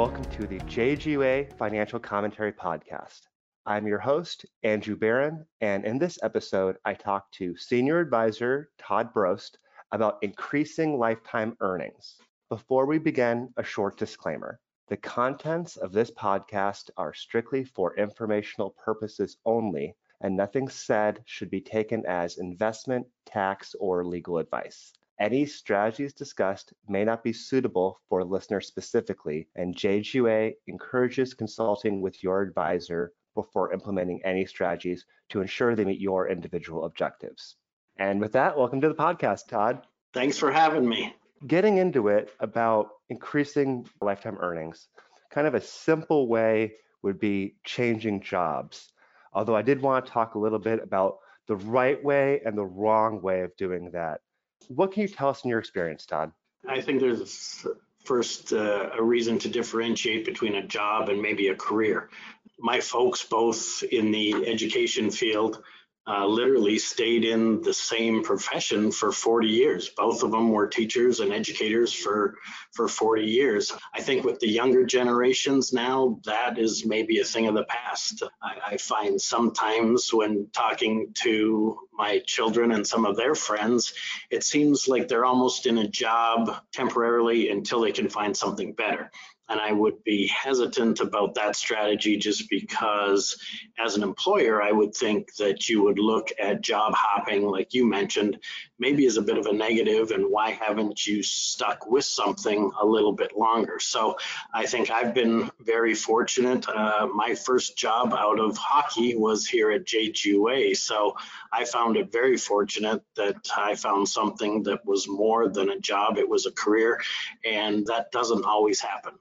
welcome to the JGUA Financial Commentary Podcast. I'm your host, Andrew Barron, and in this episode, I talk to Senior Advisor Todd Brost about increasing lifetime earnings. Before we begin, a short disclaimer. The contents of this podcast are strictly for informational purposes only, and nothing said should be taken as investment, tax, or legal advice. Any strategies discussed may not be suitable for listeners specifically, and JGUA encourages consulting with your advisor before implementing any strategies to ensure they meet your individual objectives. And with that, welcome to the podcast, Todd. Thanks for having me. Getting into it about increasing lifetime earnings, kind of a simple way would be changing jobs. Although I did want to talk a little bit about the right way and the wrong way of doing that. What can you tell us in your experience, Todd? I think there's first uh, a reason to differentiate between a job and maybe a career. My folks, both in the education field uh, literally stayed in the same profession for 40 years. Both of them were teachers and educators for for 40 years. I think with the younger generations now, that is maybe a thing of the past. I, I find sometimes when talking to my children and some of their friends, it seems like they're almost in a job temporarily until they can find something better. And I would be hesitant about that strategy just because, as an employer, I would think that you would look at job hopping, like you mentioned, maybe as a bit of a negative, and why haven't you stuck with something a little bit longer? So I think I've been very fortunate. Uh, my first job out of hockey was here at JGUA. So I found it very fortunate that I found something that was more than a job, it was a career, and that doesn't always happen.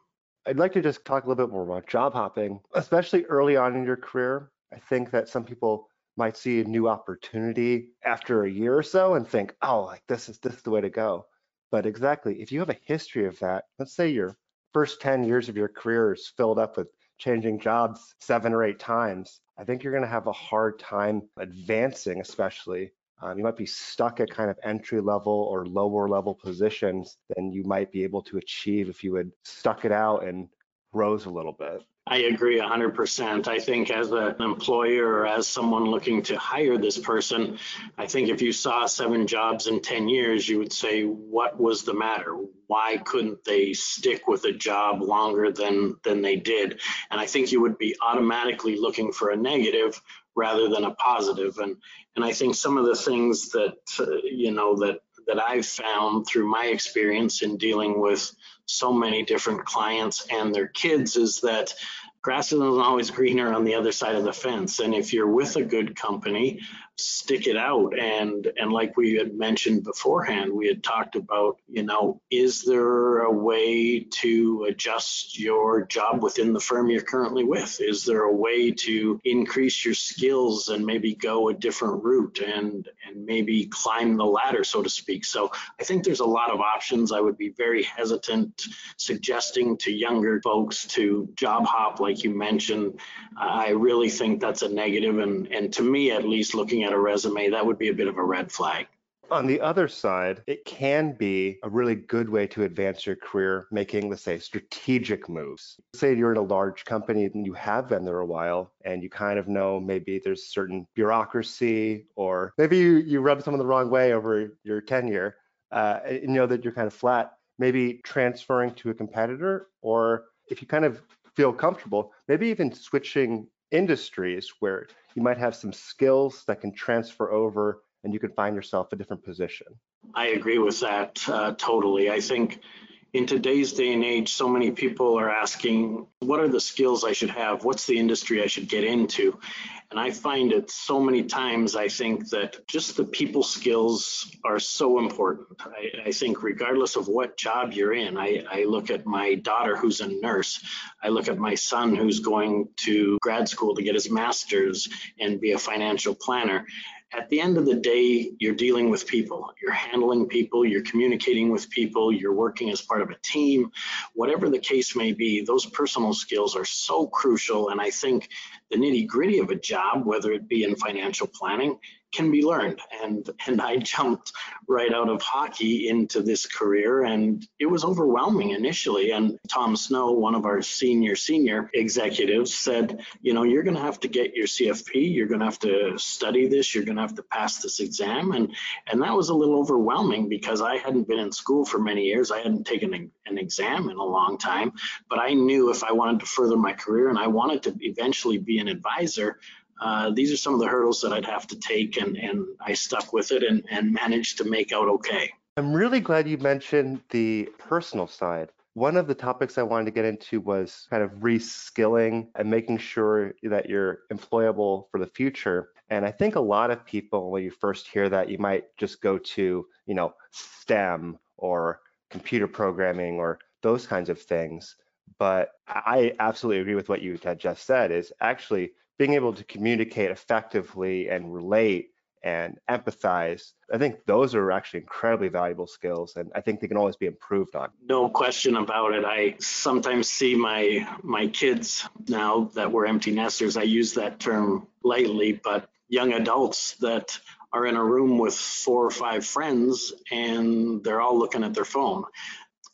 I'd like to just talk a little bit more about job hopping, especially early on in your career. I think that some people might see a new opportunity after a year or so and think, oh, like this is this is the way to go. But exactly, if you have a history of that, let's say your first 10 years of your career is filled up with changing jobs seven or eight times, I think you're going to have a hard time advancing, especially um, you might be stuck at kind of entry level or lower level positions than you might be able to achieve if you had stuck it out and rose a little bit. I agree 100%. I think as an employer or as someone looking to hire this person, I think if you saw seven jobs in 10 years, you would say, what was the matter? Why couldn't they stick with a job longer than, than they did? And I think you would be automatically looking for a negative rather than a positive. And, and I think some of the things that, uh, you know, that, that I've found through my experience in dealing with so many different clients and their kids is that grass isn't always greener on the other side of the fence. And if you're with a good company, stick it out. And and like we had mentioned beforehand, we had talked about, you know, is there a way to adjust your job within the firm you're currently with? Is there a way to increase your skills and maybe go a different route and and maybe climb the ladder, so to speak? So I think there's a lot of options. I would be very hesitant suggesting to younger folks to job hop like you mentioned. I really think that's a negative and and to me at least looking at at a resume, that would be a bit of a red flag. On the other side, it can be a really good way to advance your career, making, let's say, strategic moves. Say you're in a large company and you have been there a while and you kind of know maybe there's certain bureaucracy or maybe you, you rub someone the wrong way over your tenure uh, and you know that you're kind of flat. Maybe transferring to a competitor or if you kind of feel comfortable, maybe even switching industries where you might have some skills that can transfer over and you can find yourself a different position. I agree with that uh, totally. I think in today's day and age, so many people are asking, what are the skills I should have? What's the industry I should get into? And I find it so many times, I think that just the people skills are so important. I, I think, regardless of what job you're in, I, I look at my daughter who's a nurse, I look at my son who's going to grad school to get his master's and be a financial planner at the end of the day, you're dealing with people. You're handling people, you're communicating with people, you're working as part of a team. Whatever the case may be, those personal skills are so crucial. And I think the nitty gritty of a job, whether it be in financial planning, can be learned. And and I jumped right out of hockey into this career and it was overwhelming initially. And Tom Snow, one of our senior senior executives, said, you know, you're gonna have to get your CFP, you're gonna have to study this, you're gonna have to pass this exam. And and that was a little overwhelming because I hadn't been in school for many years. I hadn't taken an, an exam in a long time, but I knew if I wanted to further my career and I wanted to eventually an advisor, uh, these are some of the hurdles that I'd have to take, and, and I stuck with it and, and managed to make out okay. I'm really glad you mentioned the personal side. One of the topics I wanted to get into was kind of reskilling and making sure that you're employable for the future. And I think a lot of people, when you first hear that, you might just go to, you know, STEM or computer programming or those kinds of things. But I absolutely agree with what you had just said is actually being able to communicate effectively and relate and empathize i think those are actually incredibly valuable skills and i think they can always be improved on. No question about it. I sometimes see my my kids now that we're empty nesters i use that term lightly but young adults that are in a room with four or five friends and they're all looking at their phone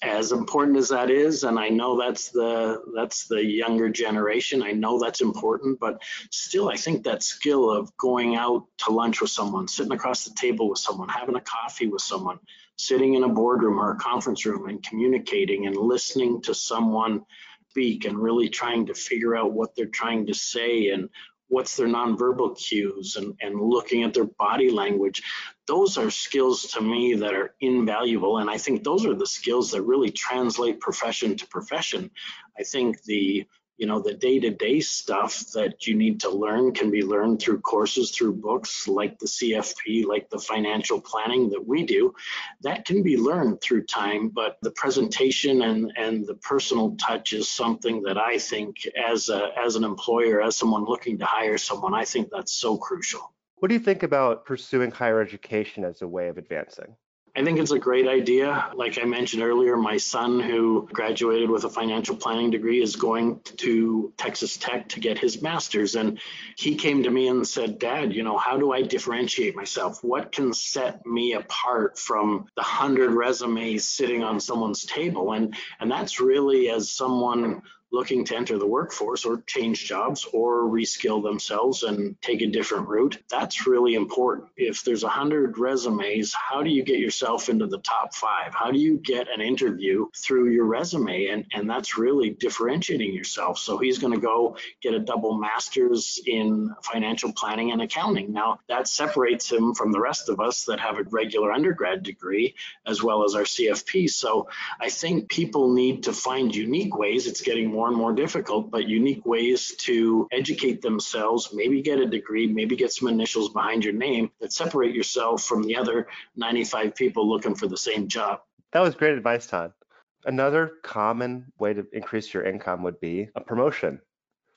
as important as that is and i know that's the that's the younger generation i know that's important but still i think that skill of going out to lunch with someone sitting across the table with someone having a coffee with someone sitting in a boardroom or a conference room and communicating and listening to someone speak and really trying to figure out what they're trying to say and what's their nonverbal cues and, and looking at their body language those are skills to me that are invaluable and i think those are the skills that really translate profession to profession. I think the you know the day-to-day stuff that you need to learn can be learned through courses through books like the cfp like the financial planning that we do. That can be learned through time but the presentation and and the personal touch is something that i think as a as an employer as someone looking to hire someone i think that's so crucial what do you think about pursuing higher education as a way of advancing I think it's a great idea. Like I mentioned earlier, my son, who graduated with a financial planning degree, is going to Texas Tech to get his master's. And he came to me and said, Dad, you know, how do I differentiate myself? What can set me apart from the hundred resumes sitting on someone's table? And and that's really as someone looking to enter the workforce or change jobs or reskill themselves and take a different route. That's really important. If there's a hundred resumes, how do you get yourself into the top five? How do you get an interview through your resume? And, and that's really differentiating yourself. So he's going to go get a double master's in financial planning and accounting. Now that separates him from the rest of us that have a regular undergrad degree as well as our CFP. So I think people need to find unique ways. It's getting more more and more difficult, but unique ways to educate themselves, maybe get a degree, maybe get some initials behind your name that separate yourself from the other 95 people looking for the same job. That was great advice, Todd. Another common way to increase your income would be a promotion.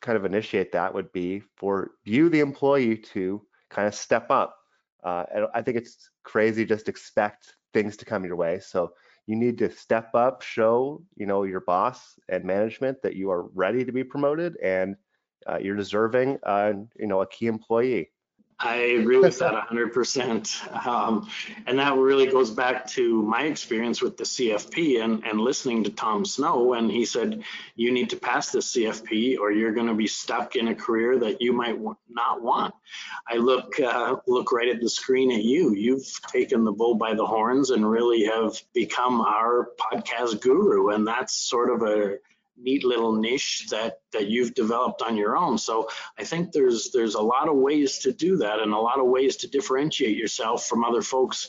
Kind of initiate that would be for you, the employee, to kind of step up. Uh, I think it's crazy just expect things to come your way. So you need to step up, show you know your boss and management that you are ready to be promoted and uh, you're deserving, uh, you know, a key employee. I agree with that 100%. Um, and that really goes back to my experience with the CFP and, and listening to Tom Snow. And he said, you need to pass this CFP or you're going to be stuck in a career that you might not want. I look, uh, look right at the screen at you. You've taken the bull by the horns and really have become our podcast guru. And that's sort of a, neat little niche that that you've developed on your own. So i think there's there's a lot of ways to do that and a lot of ways to differentiate yourself from other folks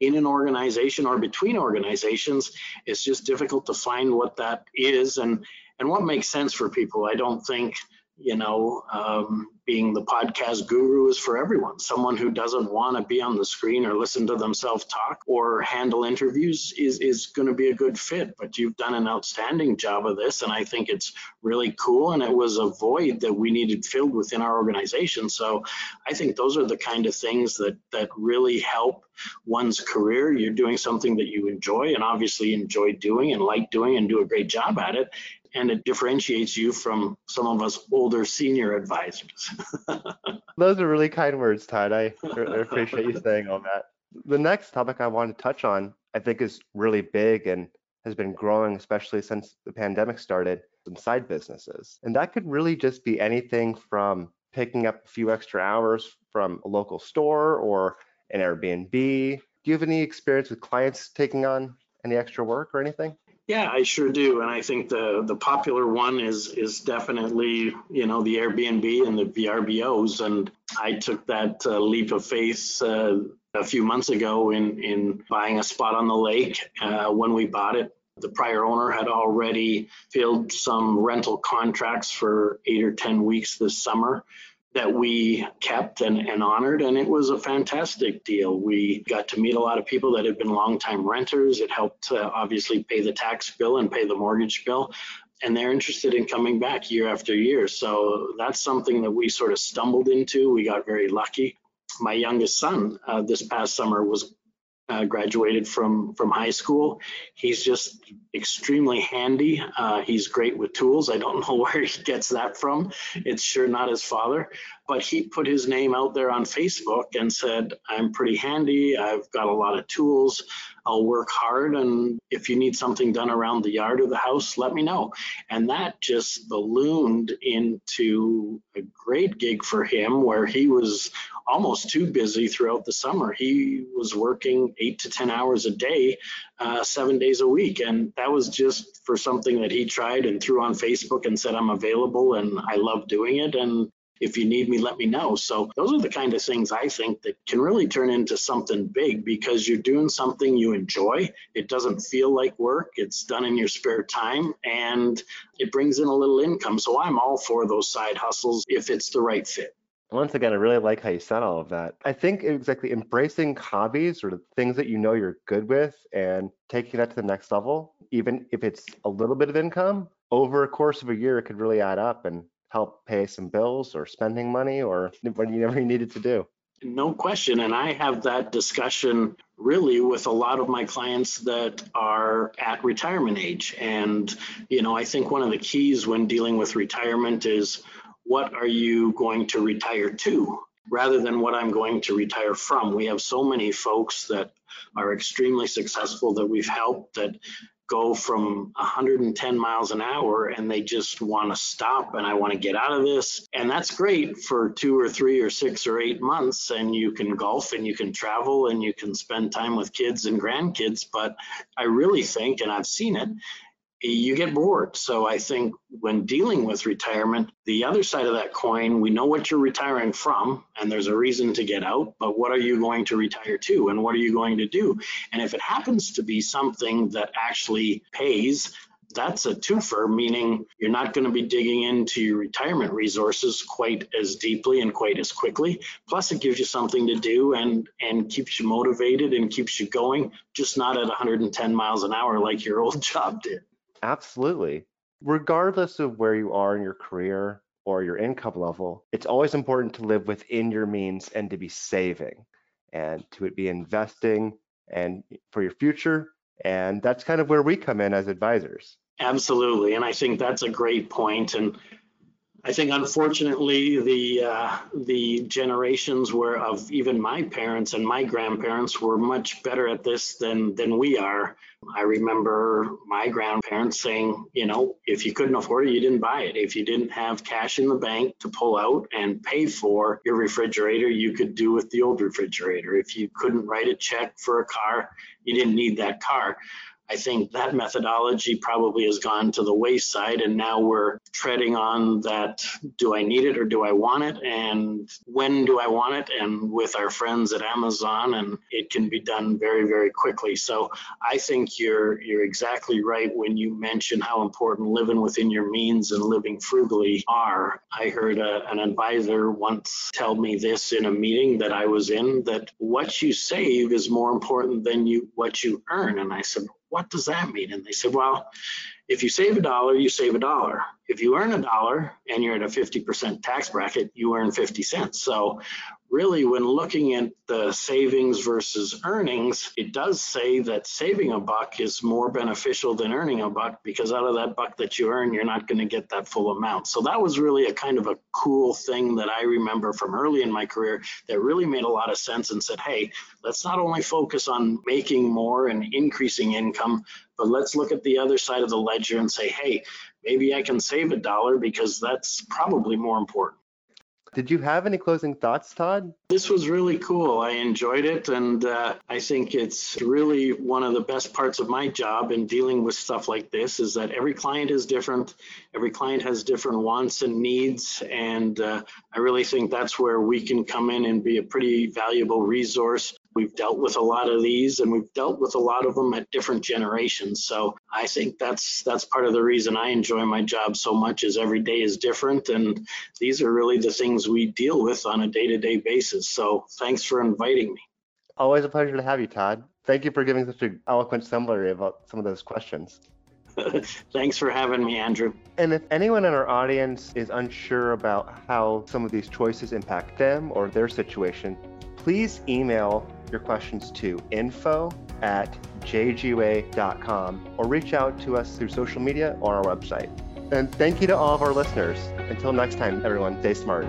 in an organization or between organizations. It's just difficult to find what that is and and what makes sense for people. I don't think you know, um, being the podcast guru is for everyone. Someone who doesn't want to be on the screen or listen to themselves talk or handle interviews is, is going to be a good fit. But you've done an outstanding job of this, and I think it's really cool. And it was a void that we needed filled within our organization. So I think those are the kind of things that that really help one's career. You're doing something that you enjoy and obviously enjoy doing and like doing and do a great job at it and it differentiates you from some of us older senior advisors. Those are really kind words, Todd. I, I appreciate you saying all that. The next topic I want to touch on, I think, is really big and has been growing, especially since the pandemic started, some side businesses. And that could really just be anything from picking up a few extra hours from a local store or an Airbnb. Do you have any experience with clients taking on any extra work or anything? Yeah, I sure do, and I think the the popular one is is definitely you know the Airbnb and the VRBOs, and I took that uh, leap of faith uh, a few months ago in in buying a spot on the lake. Uh, when we bought it, the prior owner had already filled some rental contracts for eight or ten weeks this summer that we kept and, and, honored, and it was a fantastic deal. We got to meet a lot of people that had been longtime renters. It helped uh, obviously pay the tax bill and pay the mortgage bill, and they're interested in coming back year after year. So that's something that we sort of stumbled into. We got very lucky. My youngest son uh, this past summer was uh, graduated from from high school. He's just extremely handy. Uh, he's great with tools. I don't know where he gets that from. It's sure not his father, but he put his name out there on Facebook and said, "I'm pretty handy. I've got a lot of tools. I'll work hard, and if you need something done around the yard or the house, let me know." And that just ballooned into a great gig for him, where he was almost too busy throughout the summer. He was working eight to 10 hours a day, uh, seven days a week. And that was just for something that he tried and threw on Facebook and said, I'm available and I love doing it. And if you need me, let me know. So those are the kind of things I think that can really turn into something big because you're doing something you enjoy. It doesn't feel like work. It's done in your spare time and it brings in a little income. So I'm all for those side hustles if it's the right fit. Once again, I really like how you said all of that. I think exactly embracing hobbies or things that you know you're good with and taking that to the next level, even if it's a little bit of income, over a course of a year, it could really add up and help pay some bills or spending money or what you needed to do. No question. And I have that discussion really with a lot of my clients that are at retirement age. And, you know, I think one of the keys when dealing with retirement is what are you going to retire to rather than what I'm going to retire from. We have so many folks that are extremely successful that we've helped that go from 110 miles an hour and they just want to stop and I want to get out of this. And that's great for two or three or six or eight months. And you can golf and you can travel and you can spend time with kids and grandkids. But I really think, and I've seen it, you get bored. So I think when dealing with retirement, the other side of that coin, we know what you're retiring from, and there's a reason to get out, but what are you going to retire to and what are you going to do? And if it happens to be something that actually pays, that's a twofer, meaning you're not going to be digging into your retirement resources quite as deeply and quite as quickly. Plus, it gives you something to do and and keeps you motivated and keeps you going, just not at 110 miles an hour like your old job did. Absolutely. Regardless of where you are in your career or your income level, it's always important to live within your means and to be saving and to be investing and for your future. And that's kind of where we come in as advisors. Absolutely. And I think that's a great point. And I think unfortunately the uh, the generations were of even my parents and my grandparents were much better at this than than we are. I remember my grandparents saying, you know, if you couldn't afford it, you didn't buy it. If you didn't have cash in the bank to pull out and pay for your refrigerator, you could do with the old refrigerator. If you couldn't write a check for a car, you didn't need that car. I think that methodology probably has gone to the wayside, and now we're treading on that do I need it or do I want it, and when do I want it, and with our friends at Amazon, and it can be done very, very quickly. So I think you're you're exactly right when you mention how important living within your means and living frugally are. I heard a, an advisor once tell me this in a meeting that I was in that what you save is more important than you what you earn, and I said what does that mean? And they said, well, if you save a dollar, you save a dollar. If you earn a dollar and you're at a 50% tax bracket, you earn 50 cents. So really, when looking at the savings versus earnings, it does say that saving a buck is more beneficial than earning a buck because out of that buck that you earn, you're not going to get that full amount. So that was really a kind of a cool thing that I remember from early in my career that really made a lot of sense and said, hey, let's not only focus on making more and increasing income, but let's look at the other side of the ledger and say, hey, maybe I can save a dollar because that's probably more important. Did you have any closing thoughts, Todd? This was really cool. I enjoyed it, and uh, I think it's really one of the best parts of my job in dealing with stuff like this is that every client is different. Every client has different wants and needs, and uh, I really think that's where we can come in and be a pretty valuable resource We've dealt with a lot of these and we've dealt with a lot of them at different generations. So I think that's that's part of the reason I enjoy my job so much is every day is different and these are really the things we deal with on a day-to-day basis. So thanks for inviting me. Always a pleasure to have you, Todd. Thank you for giving such an eloquent summary about some of those questions. Thanks for having me, Andrew. And if anyone in our audience is unsure about how some of these choices impact them or their situation, please email your questions to info at jgua.com or reach out to us through social media or our website. And thank you to all of our listeners. Until next time, everyone, stay smart.